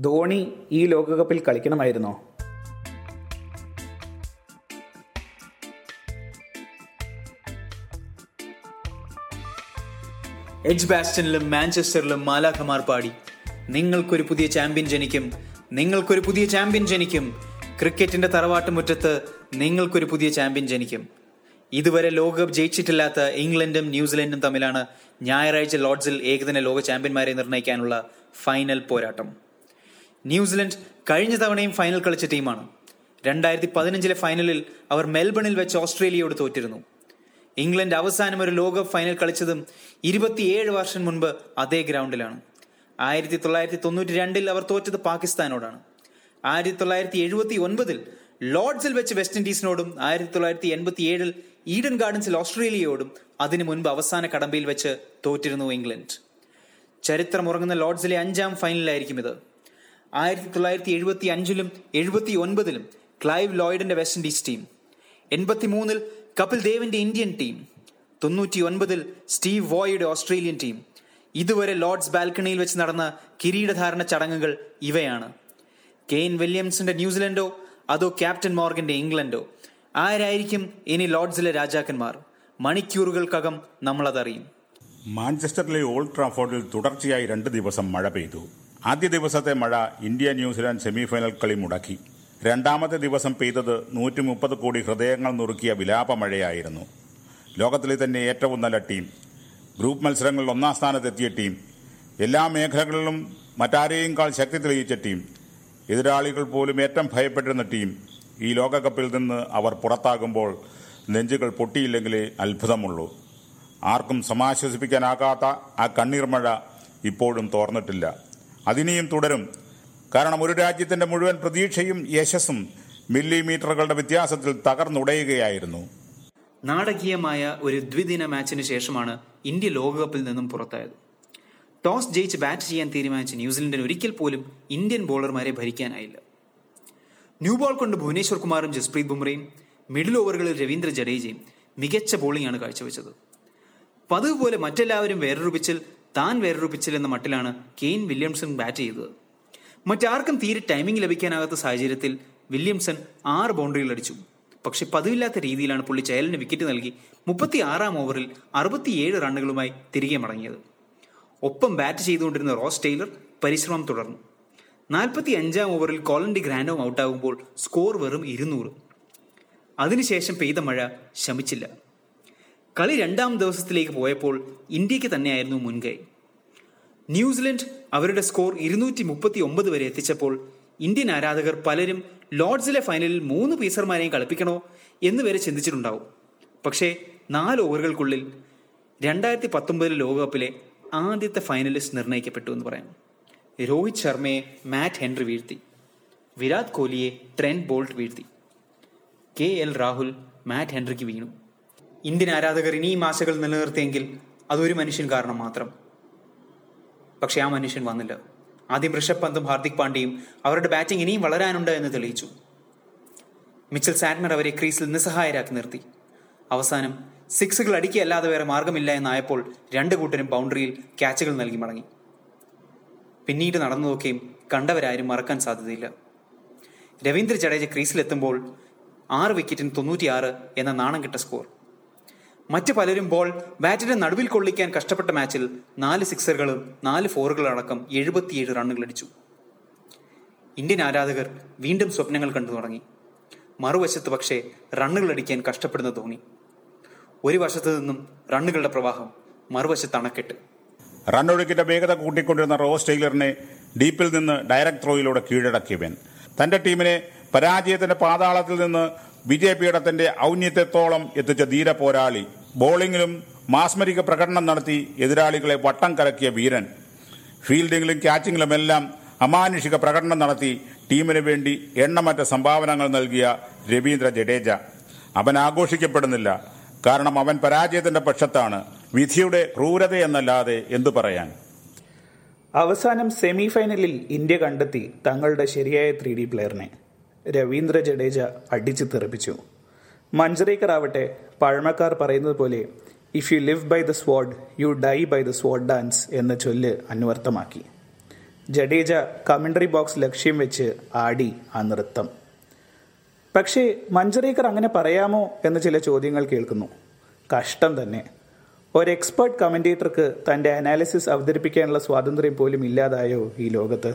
ധോണി ഈ ലോകകപ്പിൽ കളിക്കണമായിരുന്നോ? എഡ്ജ് ബാസ്റ്റനിലും മാഞ്ചസ്റ്ററിലും മാലാഖമാർ പാടി. നിങ്ങൾക്കൊരു പുതിയ ചാമ്പ്യൻ ജനിക്കും. നിങ്ങൾക്കൊരു പുതിയ ചാമ്പ്യൻ ജനിക്കും. ക്രിക്കറ്റിന്റെ തറവാട്ട് മുറ്റത്ത് നിങ്ങൾക്കൊരു പുതിയ ചാമ്പ്യൻ ജനിക്കും. ഇതുവരെ ലോകകപ്പ് ജയിച്ചിട്ടില്ലാത്ത ഇംഗ്ലണ്ടും ന്യൂസിലൻഡും തമ്മിലാണ് ഞായറാഴ്ച ലോർഡ്സിൽ ഏകദിന ലോക ചാമ്പ്യന്മാരെ നിർണയിക്കാനുള്ള ഫൈനൽ പോരാട്ടം. ന്യൂസിലൻഡ് കഴിഞ്ഞ തവണയും ഫൈനൽ കളിച്ച ടീമാണ്. രണ്ടായിരത്തി പതിനഞ്ചിലെ ഫൈനലിൽ അവർ മെൽബണിൽ വെച്ച് ഓസ്ട്രേലിയയോട് തോറ്റിരുന്നു. ഇംഗ്ലണ്ട് അവസാനം ഒരു ലോകകപ്പ് ഫൈനൽ കളിച്ചതും ഇരുപത്തിയേഴ് വർഷം മുൻപ് അതേ ഗ്രൗണ്ടിലാണ് ആയിരത്തി തൊള്ളായിരത്തി തൊണ്ണൂറ്റി രണ്ടിൽ അവർ തോറ്റത് പാകിസ്ഥാനോടാണ്. ആയിരത്തി തൊള്ളായിരത്തി എഴുപത്തി ഒൻപതിൽ ലോർഡ്സിൽ വെച്ച് വെസ്റ്റ് ഇൻഡീസിനോടും ആയിരത്തി തൊള്ളായിരത്തി എൺപത്തി ഏഴിൽ ഈഡൻ ഗാർഡൻസിൽ ഓസ്ട്രേലിയയോടും അതിനു മുൻപ് അവസാന കടമ്പയിൽ വെച്ച് തോറ്റിരുന്നു ഇംഗ്ലണ്ട്. ചരിത്രമുറങ്ങുന്ന ലോർഡ്സിലെ അഞ്ചാം ഫൈനലായിരിക്കും ഇത്. ആയിരത്തി തൊള്ളായിരത്തി എഴുപത്തി അഞ്ചിലും എഴുപത്തി ഒൻപതിലും ക്ലൈവ് ലോയിഡിന്റെ വെസ്റ്റ് ഇൻഡീസ് ടീം. എൺപത്തി മൂന്നിൽ കപിൽ ദേവിന്റെ ഇന്ത്യൻ ടീം. തൊണ്ണൂറ്റി ഒൻപതിൽ സ്റ്റീവ് വോയുടെ ഓസ്ട്രേലിയൻ ടീം. ഇതുവരെ ലോർഡ്സ് ബാൽക്കണിയിൽ വെച്ച് നടന്ന കിരീടധാരണ ചടങ്ങുകൾ ഇവയാണ്. കെയ്ൻ വില്യംസിന്റെ ന്യൂസിലൻഡോ അതോ ക്യാപ്റ്റൻ മോർഗന്റെ ഇംഗ്ലണ്ടോ? ആരായിരിക്കും ഇനി ലോർഡ്സിലെ രാജാക്കന്മാർ? മണിക്കൂറുകൾക്കകം നമ്മളതറിയും. മാഞ്ചസ്റ്ററിലെ ഓൾഡ് ട്രാഫോർഡിൽ തുടർച്ചയായി രണ്ട് ദിവസം മഴ പെയ്തു. ആദ്യ ദിവസത്തെ മഴ ഇന്ത്യ ന്യൂസിലാൻഡ് സെമിഫൈനൽ കളി മുടക്കി. രണ്ടാമത്തെ ദിവസം പെയ്തത് നൂറ്റി മുപ്പത് കോടി ഹൃദയങ്ങൾ നുറുക്കിയ വിലാപ മഴയായിരുന്നു. ലോകത്തിലെ തന്നെ ഏറ്റവും നല്ല ടീം. ഗ്രൂപ്പ് മത്സരങ്ങളിൽ ഒന്നാം സ്ഥാനത്തെത്തിയ ടീം. എല്ലാ മേഖലകളിലും മറ്റാരെയും കാൾ ശക്തി തെളിയിച്ച ടീം. എതിരാളികൾ പോലും ഏറ്റവും ഭയപ്പെട്ടിരുന്ന ടീം. ഈ ലോകകപ്പിൽ നിന്ന് അവർ പുറത്താകുമ്പോൾ നെഞ്ചുകൾ പൊട്ടിയില്ലെങ്കിലേ അത്ഭുതമുള്ളൂ. ആർക്കും സമാശ്വസിപ്പിക്കാനാകാത്ത ആ കണ്ണീർ മഴ ഇപ്പോഴും തോർന്നിട്ടില്ല. അതിനിയും തുടരും. കാരണം ഒരു രാജ്യത്തിന്റെ മുഴുവൻ പ്രതീക്ഷയും യശസ്സും മില്ലിമീറ്ററുകളുടെ വ്യത്യാസത്തിൽ തകർന്നുടയുകയായിരുന്നു. നാടകീയമായ ഒരു ദ്വിദിന മാച്ചിന് ശേഷമാണ് ഇന്ത്യ ലോകകപ്പിൽ നിന്നും പുറത്തായത്. ടോസ് ജയിച്ച് ബാറ്റ് ചെയ്യാൻ തീരുമാനിച്ച ന്യൂസിലൻഡിന് ഒരിക്കൽ പോലും ഇന്ത്യൻ ബോളർമാരെ ഭരിക്കാനായില്ല. ന്യൂ ബോൾ കൊണ്ട് ഭുവനേശ്വർ കുമാറും ജസ്പ്രീത് ബുംറയും മിഡിൽ ഓവറുകളിൽ രവീന്ദ്ര ജഡേജയും മികച്ച ബോളിംഗാണ് കാഴ്ചവെച്ചത്. പതിവ് പോലെ മറ്റെല്ലാവരും വേറൊരു പിച്ചിൽ താൻ വേറൊരു പിച്ചിലെന്ന മട്ടിലാണ് കെയ്ൻ വില്യംസൺ ബാറ്റ് ചെയ്തത്. മറ്റാർക്കും തീരെ ടൈമിംഗ് ലഭിക്കാനാകാത്ത സാഹചര്യത്തിൽ വില്യംസൺ ആറ് ബൗണ്ടറികൾ അടിച്ചു. പക്ഷെ പതിവില്ലാത്ത രീതിയിലാണ് പുള്ളി ചയലിന് വിക്കറ്റ് നൽകി മുപ്പത്തി ആറാം ഓവറിൽ അറുപത്തിയേഴ് റണ്ണുകളുമായി തിരികെ മടങ്ങിയത്. ഒപ്പം ബാറ്റ് ചെയ്തുകൊണ്ടിരുന്ന റോസ് ടെയ്ലർ പരിശ്രമം തുടർന്നു. നാൽപ്പത്തി അഞ്ചാം ഓവറിൽ കോളണ്ടി ഗ്രാൻഡോം ഔട്ടാകുമ്പോൾ സ്കോർ വെറും ഇരുന്നൂറ്. അതിനുശേഷം പെയ്ത മഴ ശമിച്ചില്ല. കളി രണ്ടാം ദിവസത്തിലേക്ക് പോയപ്പോൾ ഇന്ത്യയ്ക്ക് തന്നെയായിരുന്നു മുൻകൈ. ന്യൂസിലൻഡ് അവരുടെ സ്കോർ ഇരുന്നൂറ്റി മുപ്പത്തി ഒമ്പത് വരെ എത്തിച്ചപ്പോൾ ഇന്ത്യൻ ആരാധകർ പലരും ലോർഡ്സിലെ ഫൈനലിൽ മൂന്ന് പീസർമാരെയും കളിപ്പിക്കണോ എന്ന് വരെ ചിന്തിച്ചിട്ടുണ്ടാവും. പക്ഷേ നാല് ഓവറുകൾക്കുള്ളിൽ രണ്ടായിരത്തി പത്തൊമ്പതിലെ ലോകകപ്പിലെ ആദ്യത്തെ ഫൈനലിസ്റ്റ് നിർണയിക്കപ്പെട്ടു എന്ന് പറയാം. രോഹിത് ശർമ്മയെ മാറ്റ് ഹെൻറി വീഴ്ത്തി. വിരാട് കോഹ്ലിയെ ട്രെൻ ബോൾട്ട് വീഴ്ത്തി. കെ എൽ രാഹുൽ മാറ്റ് ഹെൻറിക്ക് വീണു. ഇന്ത്യൻ ആരാധകർ ഇനിയും ആശകൾ നിലനിർത്തിയെങ്കിൽ അതൊരു മനുഷ്യൻ കാരണം മാത്രം. പക്ഷെ ആ മനുഷ്യൻ വന്നില്ല. ആദ്യം ഋഷഭ് പന്തും ഹാർദിക് പാണ്ഡ്യയും അവരുടെ ബാറ്റിംഗ് ഇനിയും വളരാനുണ്ട് എന്ന് തെളിയിച്ചു. മിച്ചൽ സാറ്റ്നർ അവരെ ക്രീസിൽ നിസ്സഹായരാക്കി നിർത്തി. അവസാനം സിക്സുകൾ അടിക്കുകയല്ലാതെ വേറെ മാർഗമില്ല എന്നായപ്പോൾ രണ്ടു കൂട്ടരും ബൗണ്ടറിയിൽ ക്യാച്ചുകൾ നൽകി മടങ്ങി. പിന്നീട് നടന്നതൊക്കെയും കണ്ടവരാരും മറക്കാൻ സാധ്യതയില്ല. രവീന്ദ്ര ജഡേജ ക്രീസിലെത്തുമ്പോൾ ആറ് വിക്കറ്റിന് തൊണ്ണൂറ്റിയാറ് എന്ന നാണം കിട്ട സ്കോർ. മറ്റു പലരും ബോൾ ബാറ്റിന്റെ നടുവിൽ കൊള്ളിക്കാൻ കഷ്ടപ്പെട്ട മാച്ചിൽ നാല് സിക്സറുകളും നാല് ഫോറുകളും അടക്കം എഴുപത്തിയേഴ് റണ്ണുകൾ അടിച്ചു. ഇന്ത്യൻ ആരാധകർ വീണ്ടും സ്വപ്നങ്ങൾ കണ്ടു തുടങ്ങി. മറുവശത്ത് പക്ഷേ റണ്ണുകൾ അടിക്കാൻ കഷ്ടപ്പെടുന്ന ധോണി. ഒരു വശത്തു നിന്നും റണ്ണുകളുടെ പ്രവാഹം മറുവശത്ത് അണക്കെട്ട്. റണ്ണൊഴുക്കിന്റെ വേഗത കൂട്ടിക്കൊണ്ടിരുന്ന റോസ് ടൈലറിനെ ഡീപ്പിൽ നിന്ന് ഡയറക്ട് ത്രോയിലൂടെ കീഴടക്കിയവൻ. തന്റെ ടീമിനെ പരാജയത്തിന്റെ പാതാളത്തിൽ നിന്ന് വിജയപീഠത്തിന്റെ ഔന്നത്യത്തോളം എത്തിച്ച ധീര പോരാളി ബോളിംഗിലും മാസ്മരിക പ്രകടനം നടത്തി എതിരാളികളെ വട്ടം കലക്കിയ വീരൻ. ഫീൽഡിംഗിലും ക്യാച്ചിങ്ങിലുമെല്ലാം അമാനുഷിക പ്രകടനം നടത്തി ടീമിന് വേണ്ടി എണ്ണമറ്റ സംഭാവനകൾ നൽകിയ രവീന്ദ്ര ജഡേജ. അവൻ ആഘോഷിക്കപ്പെടുന്നില്ല. കാരണം അവൻ പരാജയത്തിന്റെ പക്ഷത്താണ്. വിധിയുടെ ക്രൂരതയെന്നല്ലാതെ എന്തു പറയാൻ? അവസാനം സെമി ഫൈനലിൽ ഇന്ത്യ കണ്ടെത്തി തങ്ങളുടെ ശരിയായ ത്രീ ഡി പ്ലെയറിനെ. രവീന്ദ്ര ജഡേജ അടിച്ചു തെറിപ്പിച്ചു. മഞ്ജറേക്കർ ആവട്ടെ പഴമക്കാർ പറയുന്നത് പോലെ if you live by the sword you die by the sword dance എന്ന ചൊല്ല് അന്വർത്ഥമാക്കി. ജഡേജ കമന്ററി ബോക്സ് ലക്ഷ്യം വെച്ച് ആടി ആ നൃത്തം. പക്ഷേ മഞ്ചറേക്കർ അങ്ങനെ പറയാമോ എന്ന ചില ചോദ്യങ്ങൾ കേൾക്കുന്നു. കഷ്ടം തന്നെ. ഒരു എക്സ്പേർട്ട് കമന്റേറ്റർക്ക് തന്റെ അനാലിസിസ് അവതരിപ്പിക്കാനുള്ള സ്വാതന്ത്ര്യം പോലും ഇല്ലാതായോ ഈ ലോകത്ത്?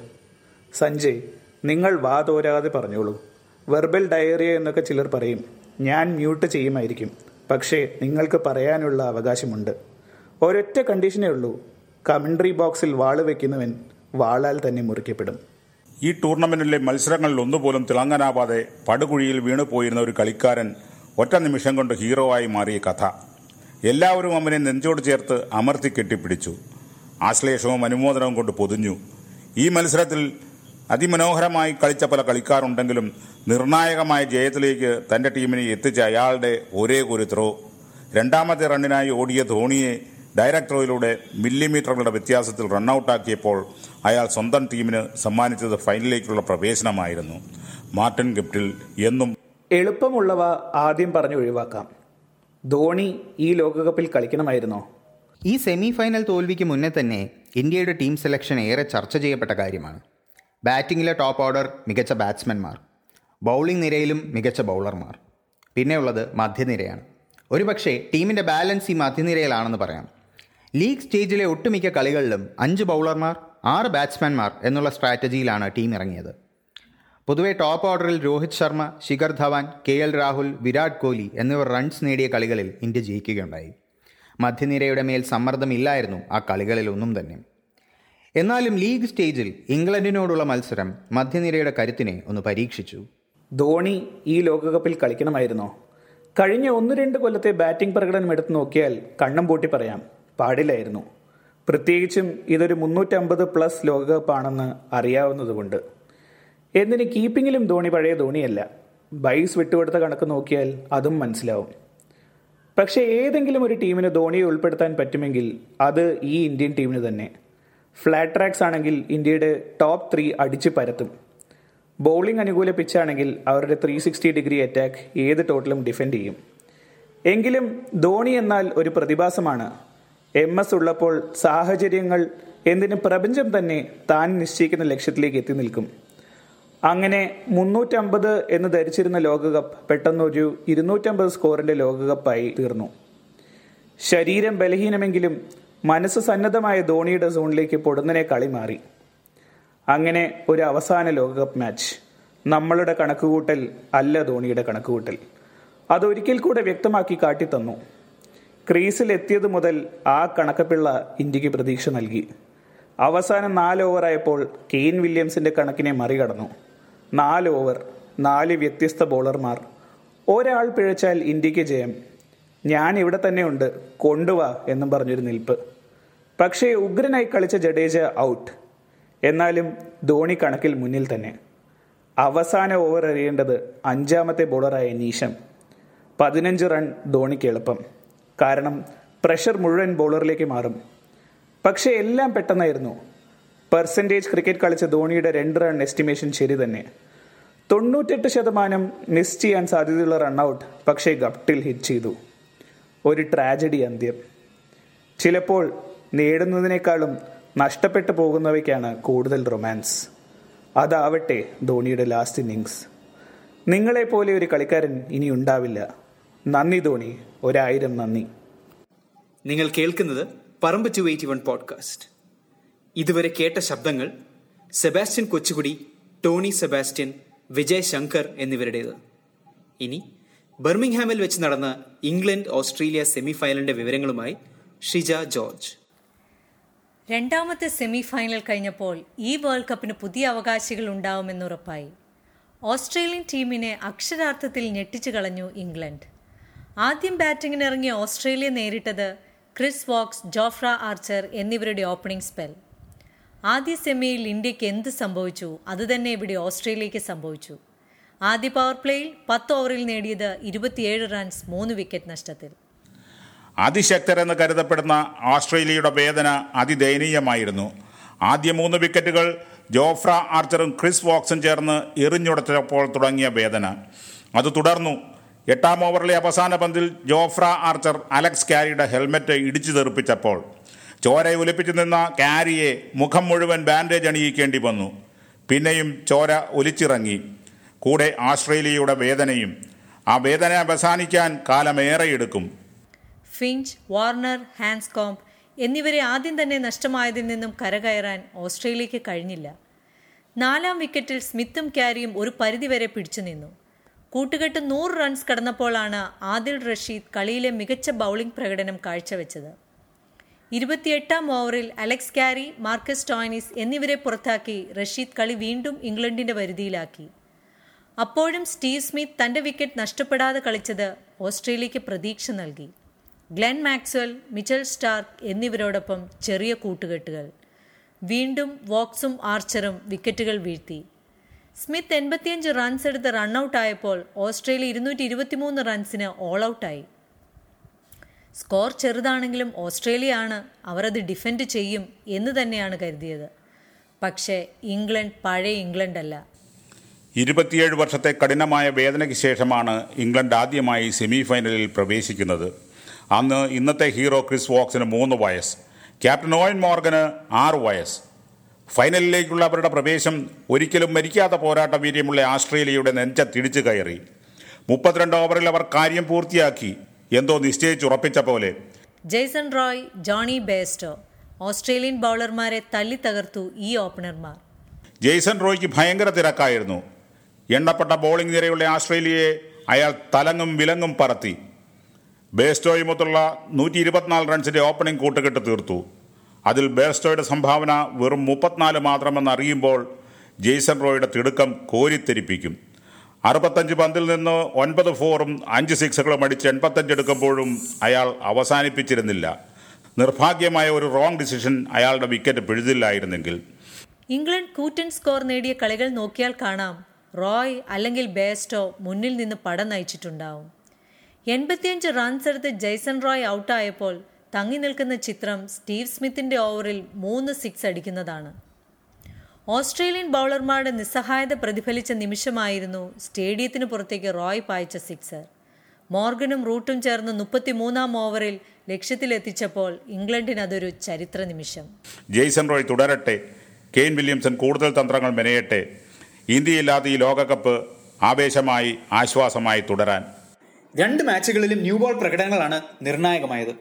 സഞ്ജയ് നിങ്ങൾ വാ തോരാതെ പറഞ്ഞോളൂ. വെർബൽ ഡയറിയ എന്നൊക്കെ ചിലർ പറയും. ഞാൻ മ്യൂട്ട് ചെയ്യുമായിരിക്കും. പക്ഷേ നിങ്ങൾക്ക് പറയാനുള്ള അവകാശമുണ്ട്. ഒരൊറ്റ കണ്ടീഷനേ ഉള്ളൂ. കമൻട്രി ബോക്സിൽ വാൾ വെക്കുന്നവൻ വാളാൽ തന്നെ മുറിക്കപ്പെടും. ഈ ടൂർണമെന്റിലെ മത്സരങ്ങളിൽ ഒന്നുപോലും തിളങ്ങാനാവാതെ പടുകുഴിയിൽ വീണുപോയിരുന്ന ഒരു കളിക്കാരൻ ഒറ്റ നിമിഷം കൊണ്ട് ഹീറോ ആയി മാറിയ കഥ. എല്ലാവരും അവനെ നെഞ്ചോട് ചേർത്ത് അമർത്തി കെട്ടിപ്പിടിച്ചു. ആശ്ലേഷവും അനുമോദനവും കൊണ്ട് പൊതിഞ്ഞു. ഈ മത്സരത്തിൽ അതിമനോഹരമായി കളിച്ച പല കളിക്കാരുണ്ടെങ്കിലും നിർണായകമായ ജയത്തിലേക്ക് തന്റെ ടീമിനെ എത്തിച്ച അയാളുടെ ഒരേ ഒരു ത്രോ. രണ്ടാമത്തെ റണ്ണിനായി ഓടിയ ധോണിയെ ഡയറക്ട് ത്രോയിലൂടെ മില്ലിമീറ്ററുകളുടെ വ്യത്യാസത്തിൽ റണ്ണൌട്ടാക്കിയപ്പോൾ അയാൾ സ്വന്തം ടീമിന് സമ്മാനിച്ചത് ഫൈനലിലേക്കുള്ള പ്രവേശനമായിരുന്നു. മാർട്ടിൻ ഗിപ്റ്റിൽ എന്നും എളുപ്പമുള്ളവ ആദ്യം പറഞ്ഞു ഒഴിവാക്കാം. ധോണി ഈ ലോകകപ്പിൽ കളിക്കണമായിരുന്നോ? ഈ സെമി ഫൈനൽ തോൽവിക്ക് മുന്നേ തന്നെ ഇന്ത്യയുടെ ടീം സെലക്ഷൻ ഏറെ ചർച്ച ചെയ്യപ്പെട്ട കാര്യമാണ്. ബാറ്റിങ്ങിലെ ടോപ്പ് ഓർഡർ മികച്ച ബാറ്റ്സ്മാൻമാർ. ബൗളിംഗ് നിരയിലും മികച്ച ബൗളർമാർ. പിന്നെയുള്ളത് മധ്യനിരയാണ്. ഒരുപക്ഷെ ടീമിന്റെ ബാലൻസ് ഈ മധ്യനിരയിലാണെന്ന് പറയാം. ലീഗ് സ്റ്റേജിലെ ഒട്ടുമിക്ക കളികളിലും അഞ്ച് ബൗളർമാർ ആറ് ബാറ്റ്സ്മാൻമാർ എന്നുള്ള സ്ട്രാറ്റജിയിലാണ് ടീം ഇറങ്ങിയത്. പൊതുവെ ടോപ്പ് ഓർഡറിൽ രോഹിത് ശർമ്മ ശിഖർ ധവാൻ കെ എൽ രാഹുൽ വിരാട് കോഹ്ലി എന്നിവർ റൺസ് നേടിയ കളികളിൽ ഇന്ത്യ ജയിക്കുകയുണ്ടായി. മധ്യനിരയുടെ മേൽ സമ്മർദ്ദമില്ലായിരുന്നു ആ കളികളിലൊന്നും തന്നെ. എന്നാലും ലീഗ് സ്റ്റേജിൽ ഇംഗ്ലണ്ടിനോടുള്ള മത്സരം മധ്യനിരയുടെ കരുത്തിനെ ഒന്ന് പരീക്ഷിച്ചു. ധോണി ഈ ലോകകപ്പിൽ കളിക്കണമായിരുന്നോ? കഴിഞ്ഞ ഒന്ന് രണ്ട് കൊല്ലത്തെ ബാറ്റിംഗ് പ്രകടനം എടുത്തു നോക്കിയാൽ കണ്ണം പൂട്ടി പറയാം. പാടില്ലായിരുന്നു. പ്രത്യേകിച്ചും ഇതൊരു മുന്നൂറ്റമ്പത് പ്ലസ് ലോകകപ്പാണെന്ന് അറിയാവുന്നതുകൊണ്ട്. എന്തിന് കീപ്പിങ്ങിലും ധോണി പഴയ ധോണിയല്ല. ബൈസ് വിട്ടുകൊടുത്ത കണക്ക് നോക്കിയാൽ അതും മനസ്സിലാവും. പക്ഷേ ഏതെങ്കിലും ഒരു ടീമിന് ധോണിയെ ഉൾപ്പെടുത്താൻ പറ്റുമെങ്കിൽ അത് ഈ ഇന്ത്യൻ ടീമിന് തന്നെ. ഫ്ലാറ്റ് ട്രാക്സ് ആണെങ്കിൽ ഇന്ത്യയുടെ ടോപ്പ് ത്രീ അടിച്ച് പരത്തും. ബൗളിംഗ് അനുകൂല പിച്ചാണെങ്കിൽ അവരുടെ ത്രീ സിക്സ്റ്റി ഡിഗ്രി അറ്റാക്ക് ഏത് ടോട്ടലും ഡിഫെൻഡ് ചെയ്യും. എങ്കിലും ധോണി എന്നാൽ ഒരു പ്രതിഭാസമാണ്. എം എസ് ഉള്ളപ്പോൾ സാഹചര്യങ്ങൾ എന്തിനും പ്രപഞ്ചം തന്നെ താൻ നിശ്ചയിക്കുന്ന ലക്ഷ്യത്തിലേക്ക് എത്തി നിൽക്കും. അങ്ങനെ മുന്നൂറ്റമ്പത് എന്ന് ധരിച്ചിരുന്ന ലോകകപ്പ് പെട്ടെന്നൊരു ഇരുന്നൂറ്റമ്പത് സ്കോറിന്റെ ലോകകപ്പായി തീർന്നു. ശരീരം ബലഹീനമെങ്കിലും മനസ്സ് സന്നദ്ധമായ ധോണിയുടെ സോണിലേക്ക് പൊടുന്നനെ കളി മാറി. അങ്ങനെ ഒരു അവസാന ലോകകപ്പ് മാച്ച് നമ്മളുടെ കണക്കുകൂട്ടൽ അല്ല ധോണിയുടെ കണക്കുകൂട്ടൽ. അതൊരിക്കൽ കൂടെ വ്യക്തമാക്കി കാട്ടിത്തന്നു. ക്രീസിൽ എത്തിയത് മുതൽ ആ കണക്കപ്പിള്ള ഇന്ത്യയ്ക്ക് പ്രതീക്ഷ നൽകി. അവസാനം നാല് ഓവറായപ്പോൾ കെയിൻ വില്യംസിന്റെ കണക്കിനെ മറികടന്നു. നാല് ഓവർ നാല് വ്യത്യസ്ത ബോളർമാർ. ഒരാൾ പിഴച്ചാൽ ഇന്ത്യയ്ക്ക് ജയം. ഞാൻ ഇവിടെ തന്നെയുണ്ട് കൊണ്ടുവാ എന്നും പറഞ്ഞൊരു നിൽപ്പ്. പക്ഷേ ഉഗ്രനായി കളിച്ച ജഡേജ ഔട്ട് എന്നാലും ധോണി കണക്കിൽ മുന്നിൽ തന്നെ. അവസാന ഓവർ എറിയേണ്ടത് അഞ്ചാമത്തെ ബോളറായ നീഷം പതിനഞ്ച് റൺ ധോണിക്ക് എളുപ്പം. കാരണം പ്രഷർ മുഴുവൻ ബോളറിലേക്ക് മാറും. പക്ഷേ എല്ലാം പെട്ടെന്നായിരുന്നു. പെർസെന്റേജ് ക്രിക്കറ്റ് കളിച്ച ധോണിയുടെ രണ്ട് റൺ എസ്റ്റിമേഷൻ ശരി തന്നെ. തൊണ്ണൂറ്റെട്ട് ശതമാനം മിസ് ചെയ്യാൻ സാധ്യതയുള്ള റണ്ണൌട്ട് പക്ഷേ ഗപ്റ്റിൽ ഹിറ്റ് ചെയ്തു. ഒരു ട്രാജഡി അന്ത്യം. ചിലപ്പോൾ നേടുന്നതിനേക്കാളും നഷ്ടപ്പെട്ടു പോകുന്നവയ്ക്കാണ് കൂടുതൽ റൊമാൻസ്. അതാവട്ടെ ധോണിയുടെ ലാസ്റ്റ് ഇന്നിങ്സ് നിങ്ങളെപ്പോലെ ഒരു കളിക്കാരൻ ഇനി ഉണ്ടാവില്ല. നന്ദി ധോണി. ഒരായിരം നന്ദി. നിങ്ങൾ കേൾക്കുന്നത് പറമ്പ് ടു എയ്റ്റി വൺ പോഡ്കാസ്റ്റ് ഇതുവരെ കേട്ട ശബ്ദങ്ങൾ Sebastian Kochukudy Tony Sebastian Vijay Shankar എന്നിവരുടേത്. ഇനി ബർമിംഗ്ഹാമിൽ വെച്ച് നടന്ന ഇംഗ്ലണ്ട് ഓസ്ട്രേലിയ സെമിഫൈനലിന്റെ വിവരങ്ങളുമായി ഷിജ ജോർജ്. രണ്ടാമത്തെ സെമി ഫൈനൽ കഴിഞ്ഞപ്പോൾ ഈ വേൾഡ് കപ്പിന് പുതിയ അവകാശികൾ ഉണ്ടാവുമെന്നുറപ്പായി ഓസ്ട്രേലിയൻ ടീമിനെ അക്ഷരാർത്ഥത്തിൽ ഞെട്ടിച്ചു കളഞ്ഞു ഇംഗ്ലണ്ട്. ആദ്യം ബാറ്റിംഗിനിറങ്ങിയ ഓസ്ട്രേലിയ നേരിട്ടത് ക്രിസ് വോക്സ് ജോഫ്ര ആർച്ചർ എന്നിവരുടെ ഓപ്പണിംഗ് സ്പെൽ. ആദ്യ സെമിയിൽ ഇന്ത്യയ്ക്ക് എന്ത് സംഭവിച്ചു? അതുതന്നെ ഇവിടെ ഓസ്ട്രേലിയയ്ക്ക് സംഭവിച്ചു. ആദ്യ പവർ പ്ലേയിൽ പത്ത് ഓവറിൽ നേടിയത് ഇരുപത്തിയേഴ് റൺസ് മൂന്ന് വിക്കറ്റ് നഷ്ടത്തിൽ. അതിശക്തരെന്ന് കരുതപ്പെടുന്ന ഓസ്ട്രേലിയയുടെ വേദന അതിദയനീയമായിരുന്നു. ആദ്യ മൂന്ന് വിക്കറ്റുകൾ ജോഫ്ര ആർച്ചറും ക്രിസ് വോക്സും ചേർന്ന് എറിഞ്ഞുടച്ചപ്പോൾ തുടങ്ങിയ വേദന. അത് തുടർന്നു. എട്ടാം ഓവറിലെ അവസാന പന്തിൽ ജോഫ്ര ആർച്ചർ അലക്സ് കാരിയുടെ ഹെൽമറ്റ് ഇടിച്ചു തെറിപ്പിച്ചപ്പോൾ. ചോര ഒലിപ്പിച്ചു നിന്ന കാരിയെ മുഖം മുഴുവൻ ബാൻഡേജ് അണിയിക്കേണ്ടി വന്നു. പിന്നെയും ചോര ഒലിച്ചിറങ്ങി. കൂടെ ആസ്ട്രേലിയയുടെ വേദനയും. ആ വേദന അവസാനിക്കാൻ കാലമേറെയെടുക്കും. ഫിഞ്ച് വാർണർ ഹാൻസ്കോംപ് എന്നിവരെ ആദ്യം തന്നെ നഷ്ടമായതിൽ നിന്നും കരകയറാൻ ഓസ്ട്രേലിയയ്ക്ക് കഴിഞ്ഞില്ല. നാലാം വിക്കറ്റിൽ സ്മിത്തും ക്യാരിയും ഒരു പരിധിവരെ പിടിച്ചു നിന്നു. കൂട്ടുകെട്ട് നൂറ് റൺസ് കടന്നപ്പോഴാണ് ആദിൽ റഷീദ് കളിയിലെ മികച്ച ബൗളിംഗ് പ്രകടനം കാഴ്ചവെച്ചത്. ഇരുപത്തിയെട്ടാം ഓവറിൽ അലക്സ് ക്യാരി മാർക്കസ് ടോയിനിസ് എന്നിവരെ പുറത്താക്കി റഷീദ് കളി വീണ്ടും ഇംഗ്ലണ്ടിന്റെ വരുതിയിലാക്കി. അപ്പോഴും സ്റ്റീവ് സ്മിത്ത് തന്റെ വിക്കറ്റ് നഷ്ടപ്പെടാതെ കളിച്ചത് ഓസ്ട്രേലിയയ്ക്ക് പ്രതീക്ഷ നൽകി. ഗ്ലെൻ മാക്സ്വൽ മിച്ചൽ സ്റ്റാർക്ക് എന്നിവരോടൊപ്പം ചെറിയ കൂട്ടുകെട്ടുകൾ. വീണ്ടും വോക്സും ആർച്ചറും വിക്കറ്റുകൾ വീഴ്ത്തി. സ്മിത്ത് എൺപത്തിയഞ്ച് റൺസ് എടുത്ത് ആയപ്പോൾ ഓസ്ട്രേലിയ ഇരുന്നൂറ്റി ഇരുപത്തിമൂന്ന് റൺസിന് ഓൾ ഔട്ടായി സ്കോർ ചെറുതാണെങ്കിലും ഓസ്ട്രേലിയ ആണ് അവർ അത് ഡിഫെൻഡ് ചെയ്യും എന്ന് തന്നെയാണ് കരുതിയത്. പക്ഷേ ഇംഗ്ലണ്ട് പഴയ ഇംഗ്ലണ്ട് അല്ല ഇരുപത്തിയേഴ് വർഷത്തെ കഠിനമായ വേദനയ്ക്ക് ശേഷമാണ് ഇംഗ്ലണ്ട് ആദ്യമായി സെമിഫൈനലിൽ പ്രവേശിക്കുന്നത്. അന്ന് ഇന്നത്തെ ഹീറോ ക്രിസ് വോക്സിന് മൂന്ന് വയസ്സ്. ക്യാപ്റ്റൻ ഓയൻ മോർഗന് ആറ് വയസ്സ്. ഫൈനലിലേക്കുള്ള അവരുടെ പ്രവേശം ഒരിക്കലും മരിക്കാത്ത പോരാട്ട വീര്യമുള്ള ആസ്ട്രേലിയയുടെ നെഞ്ച തിടിച്ചു കയറി. മുപ്പത്തിരണ്ട് ഓവറിൽ അവർ കാര്യം പൂർത്തിയാക്കി. എന്തോ നിശ്ചയിച്ചുറപ്പിച്ച പോലെ. Jason Roy Jonny Bairstow Australian ബൗളർമാരെ തല്ലി തകർത്തു ഈ ഓപ്പണർമാർ. ജെയ്സൺ റോയ്ക്ക് ഭയങ്കര തിരക്കായിരുന്നു. എണ്ണപ്പെട്ട ബോളിംഗ് നിരയുള്ള ആസ്ട്രേലിയയെ അയാൾ തലങ്ങും വിലങ്ങും പറത്തി. ബേസ്റ്റോയുമൊത്തുള്ള നൂറ്റി ഇരുപത്തിനാല് റൺസിന്റെ ഓപ്പണിംഗ് കൂട്ടുകെട്ട് തീർത്തു. അതിൽ ബേസ്റ്റോയുടെ സംഭാവന വെറും മുപ്പത്തിനാല് മാത്രമെന്ന് അറിയുമ്പോൾ ജെയ്സൺ റോയുടെ തിടുക്കം കോരിത്തെരിപ്പിക്കും. അറുപത്തഞ്ച് പന്തിൽ നിന്ന് ഒൻപത് ഫോറും അഞ്ച് സിക്സുകളും അടിച്ച് എൺപത്തഞ്ച് എടുക്കുമ്പോഴും അയാൾ അവസാനിപ്പിച്ചിരുന്നില്ല. നിർഭാഗ്യമായ ഒരു റോങ് ഡിസിഷൻ അയാളുടെ വിക്കറ്റ് പിഴുതില്ലായിരുന്നെങ്കിൽ. ഇംഗ്ലണ്ട് കൂറ്റൻ സ്കോർ നേടിയ കളികൾ നോക്കിയാൽ കാണാം. റോയ് അല്ലെങ്കിൽ ബേസ്റ്റോ മുന്നിൽ നിന്ന് പടം നയിച്ചിട്ടുണ്ടാവും. എൺപത്തിയഞ്ച് റൺസ് എടുത്ത് ജെയ്സൺ റോയ് ഔട്ടായപ്പോൾ തങ്ങി നിൽക്കുന്ന ചിത്രം സ്റ്റീവ് സ്മിത്തിന്റെ ഓവറിൽ മൂന്ന് സിക്സ് അടിക്കുന്നതാണ്. ഓസ്ട്രേലിയൻ ബൗളർമാരുടെ നിസ്സഹായത പ്രതിഫലിച്ച നിമിഷമായിരുന്നു സ്റ്റേഡിയത്തിന് പുറത്തേക്ക് റോയ് പായിച്ച സിക്സർ മോർഗനും റൂട്ടും ചേർന്ന് മുപ്പത്തിമൂന്നാം ഓവറിൽ ലക്ഷ്യത്തിലെത്തിച്ചപ്പോൾ ഇംഗ്ലണ്ടിന് അതൊരു ചരിത്ര നിമിഷം. ജെയ്സൺ റോയ് തുടരട്ടെ. കെയ്ൻ വില്യംസൺ കൂടുതൽ തന്ത്രങ്ങൾ മെനയട്ടെ. ഇന്ത്യയില്ലാത്ത ഈ ലോകകപ്പ് ആവേശമായി ആശ്വാസമായി തുടരാൻ. രണ്ട് മാച്ചുകളിലും ന്യൂ ബോൾ പ്രകടനങ്ങളാണ് നിർണായകമായത്.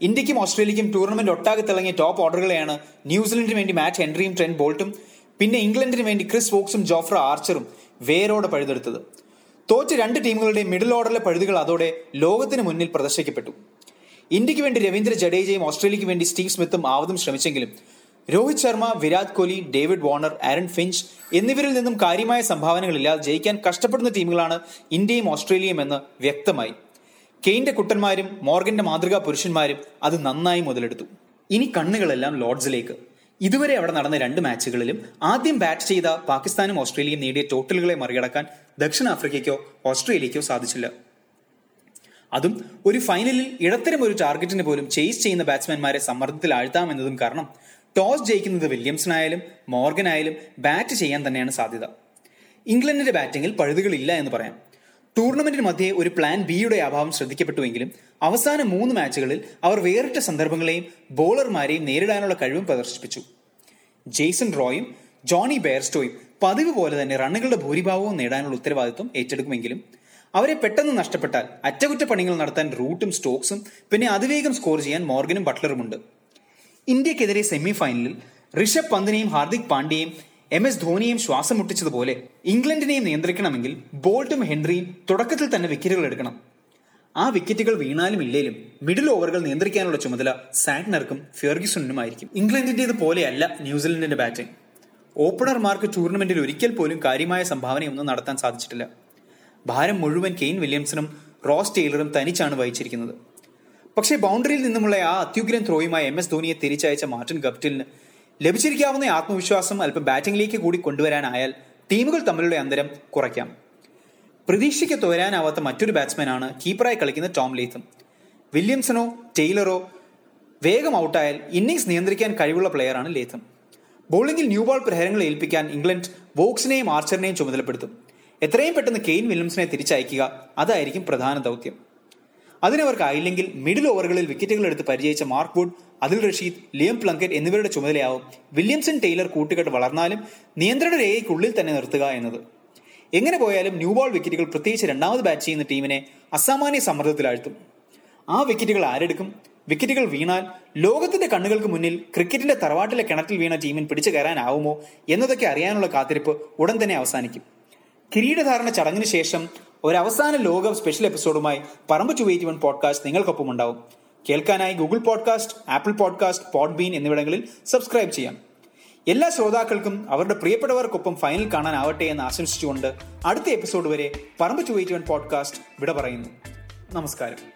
ഇന്ത്യക്കും ഓസ്ട്രേലിയക്കും ടൂർണമെന്റ് ഒട്ടാകെ തിളങ്ങിയ ടോപ്പ് ഓർഡറുകളെയാണ് ന്യൂസിലൻഡിന് വേണ്ടി മാച്ച് ഹെൻറിയും ട്രെന്റ് ബോൾട്ടും പിന്നെ ഇംഗ്ലണ്ടിന് വേണ്ടി ക്രിസ് വോക്സും ജോഫ്ര ആർച്ചറും വേരോടെ പഴുതെടുത്തത്. തോറ്റ രണ്ട് ടീമുകളുടെ മിഡിൽ ഓർഡറിലെ പഴുതുകൾ അതോടെ ലോകത്തിന് മുന്നിൽ പ്രദർശിക്കപ്പെട്ടു. ഇന്ത്യയ്ക്ക് വേണ്ടി രവീന്ദ്ര ജഡേജയും ഓസ്ട്രേലിയക്ക് വേണ്ടി സ്റ്റീവ് സ്മിത്തും ആവതും ശ്രമിച്ചെങ്കിലും Rohit Sharma Virat Kohli David Warner Aaron Finch എന്നിവരിൽ നിന്നും കാര്യമായ സംഭാവനകളില്ലാതെ ജയിക്കാൻ കഷ്ടപ്പെടുന്ന ടീമുകളാണ് ഇന്ത്യയും ഓസ്ട്രേലിയയും എന്ന് വ്യക്തമായി. കെയിന്റെ കുട്ടന്മാരും മോർഗന്റെ മാതൃകാ പുരുഷന്മാരും അത് നന്നായി മുതലെടുത്തു. ഇനി കണ്ണുകളെല്ലാം ലോർഡ്സിലേക്ക്. ഇതുവരെ അവിടെ നടന്ന രണ്ട് മാച്ചുകളിലും ആദ്യം ബാറ്റ് ചെയ്ത പാകിസ്ഥാനും ഓസ്ട്രേലിയയും നേടിയ ടോട്ടലുകളെ മറികടക്കാൻ ദക്ഷിണാഫ്രിക്കയ്ക്കോ ഓസ്ട്രേലിയയ്ക്കോ സാധിച്ചില്ല. അതും ഒരു ഫൈനലിൽ ഇടത്തരം ഒരു ടാർഗറ്റിന് പോലും ചേസ് ചെയ്യുന്ന ബാറ്റ്സ്മാൻമാരെ സമ്മർദ്ദത്തിൽ ആഴ്ത്താമെന്നതും കാരണം ടോസ് ജയിക്കുന്നത് വില്യംസനായാലും മോർഗനായാലും ബാറ്റ് ചെയ്യാൻ തന്നെയാണ് സാധ്യത. ഇംഗ്ലണ്ടിന്റെ ബാറ്റിംഗിൽ പഴുതുകളില്ല എന്ന് പറയാം. ടൂർണമെന്റിന് മധ്യേ ഒരു പ്ലാൻ ബിയുടെ അഭാവം ശ്രദ്ധിക്കപ്പെട്ടുവെങ്കിലും അവസാന മൂന്ന് മാച്ചുകളിൽ അവർ വേറിട്ട സന്ദർഭങ്ങളെയും ബോളർമാരെയും നേരിടാനുള്ള കഴിവും പ്രദർശിപ്പിച്ചു. ജെയ്സൺ റോയും ജോണി ബെയർസ്റ്റോയും പതിവ് പോലെ തന്നെ റണ്ണുകളുടെ ഭൂരിഭാവവും നേടാനുള്ള ഉത്തരവാദിത്വം ഏറ്റെടുക്കുമെങ്കിലും അവരെ പെട്ടെന്ന് നഷ്ടപ്പെട്ടാൽ അറ്റകുറ്റപ്പണികൾ നടത്താൻ റൂട്ടും സ്റ്റോക്സും പിന്നെ അതിവേഗം സ്കോർ ചെയ്യാൻ മോർഗനും ബട്ട്ലറുമുണ്ട്. ഇന്ത്യക്കെതിരെ സെമി ഫൈനലിൽ ഋഷഭ് പന്തിനെയും ഹാർദിക് പാണ്ഡ്യയും എം എസ് ധോണിയും ശ്വാസം മുട്ടിച്ചതുപോലെ ഇംഗ്ലണ്ടിനെയും നിയന്ത്രിക്കണമെങ്കിൽ ബോൾട്ടും ഹെൻറിയും തുടക്കത്തിൽ തന്നെ വിക്കറ്റുകൾ എടുക്കണം. ആ വിക്കറ്റുകൾ വീണാലും ഇല്ലേലും മിഡിൽ ഓവറുകൾ നിയന്ത്രിക്കാനുള്ള ചുമതല സാറ്റ്നർക്കും ഫെർഗിസണിനുമായിരിക്കും. ഇംഗ്ലണ്ടിന്റേത് പോലെയല്ല ന്യൂസിലൻഡിന്റെ ബാറ്റിംഗ്. ഓപ്പണർമാർക്ക് ടൂർണമെന്റിൽ ഒരിക്കൽ പോലും കാര്യമായ സംഭാവനയൊന്നും നടത്താൻ സാധിച്ചിട്ടില്ല. ഭാരം മുഴുവൻ കെയ്ൻ വില്യംസണും റോസ് ടെയ്ലറും തനിച്ചാണ് വഹിച്ചിരിക്കുന്നത്. പക്ഷേ ബൗണ്ടറിയിൽ നിന്നുമുള്ള ആ അത്യുഗ്രൻ ത്രോയുമായി എം എസ് ധോണിയെ തിരിച്ചയച്ച മാർട്ടിൻ ഗപ്റ്റിലിന് ലഭിച്ചിരിക്കാവുന്ന ആത്മവിശ്വാസം അല്പം ബാറ്റിംഗിലേക്ക് കൂടി കൊണ്ടുവരാനായാൽ ടീമുകൾ തമ്മിലുള്ള അന്തരം കുറയ്ക്കാം. പ്രതീക്ഷയ്ക്ക് തോരാനാവാത്ത മറ്റൊരു ബാറ്റ്സ്മാനാണ് കീപ്പറായി കളിക്കുന്ന ടോം ലീത്തും. വില്യംസണോ ടെയ്ലറോ വേഗം ഔട്ടായാൽ ഇന്നിംഗ്സ് നിയന്ത്രിക്കാൻ കഴിവുള്ള പ്ലെയറാണ് ലേത്തും. ബോളിംഗിൽ ന്യൂ ബോൾ പ്രഹരങ്ങൾ ഏൽപ്പിക്കാൻ ഇംഗ്ലണ്ട് വോക്സിനെയും ആർച്ചറിനെയും ചുമതലപ്പെടുത്തും. എത്രയും പെട്ടെന്ന് കെയ്ൻ വില്യംസിനെ തിരിച്ചയക്കുക അതായിരിക്കും പ്രധാന ദൗത്യം. അതിനവർക്കായില്ലെങ്കിൽ മിഡിൽ ഓവറുകളിൽ വിക്കറ്റുകൾ എടുത്ത് പരിചയിച്ച മാർക്ക് വുഡ് അതിൽ റഷീദ് ലിയം പ്ലങ്കറ്റ് എന്നിവരുടെ ചുമതലയാവും. വില്യംസൺ ടൈലർ കൂട്ടുകെട്ട് വളർന്നാലും നിയന്ത്രണ രേഖയ്ക്കുള്ളിൽ തന്നെ നിർത്തുക എന്നത്. എങ്ങനെ പോയാലും ന്യൂ ബോൾ വിക്കറ്റുകൾ പ്രത്യേകിച്ച് രണ്ടാമത് ബാറ്റ് ചെയ്യുന്ന ടീമിനെ അസാമാന്യ സമ്മർദ്ദത്തിലാഴ്ത്തും. ആ വിക്കറ്റുകൾ ആരെടുക്കും? വിക്കറ്റുകൾ വീണാൽ ലോകത്തിന്റെ കണ്ണുകൾക്ക് മുന്നിൽ ക്രിക്കറ്റിന്റെ തറവാട്ടിലെ കിണറ്റിൽ വീണ ടീമിന് പിടിച്ചു കയറാനാവുമോ എന്നതൊക്കെ അറിയാനുള്ള കാത്തിരിപ്പ് ഉടൻ തന്നെ അവസാനിക്കും. കിരീടധാരണ ചടങ്ങിന് ശേഷം ഒരു അവസാന ലോകം സ്പെഷ്യൽ എപ്പിസോഡുമായി പറമ്പ് ടു എയ്റ്റി വൺ പോഡ്കാസ്റ്റ് നിങ്ങൾക്കൊപ്പം ഉണ്ടാവും. കേൾക്കാനായി Google podcast Apple podcast Podbean എന്നിവിടങ്ങളിൽ സബ്സ്ക്രൈബ് ചെയ്യാം. എല്ലാ ശ്രോതാക്കൾക്കും അവരുടെ പ്രിയപ്പെട്ടവർക്കൊപ്പം ഫൈനൽ കാണാനാവട്ടെ എന്ന് ആശംസിച്ചുകൊണ്ട് അടുത്ത എപ്പിസോഡ് വരെ പറമ്പ് ടു എയ്റ്റി വൺ പോഡ്കാസ്റ്റ് വിട പറയുന്നു. നമസ്കാരം.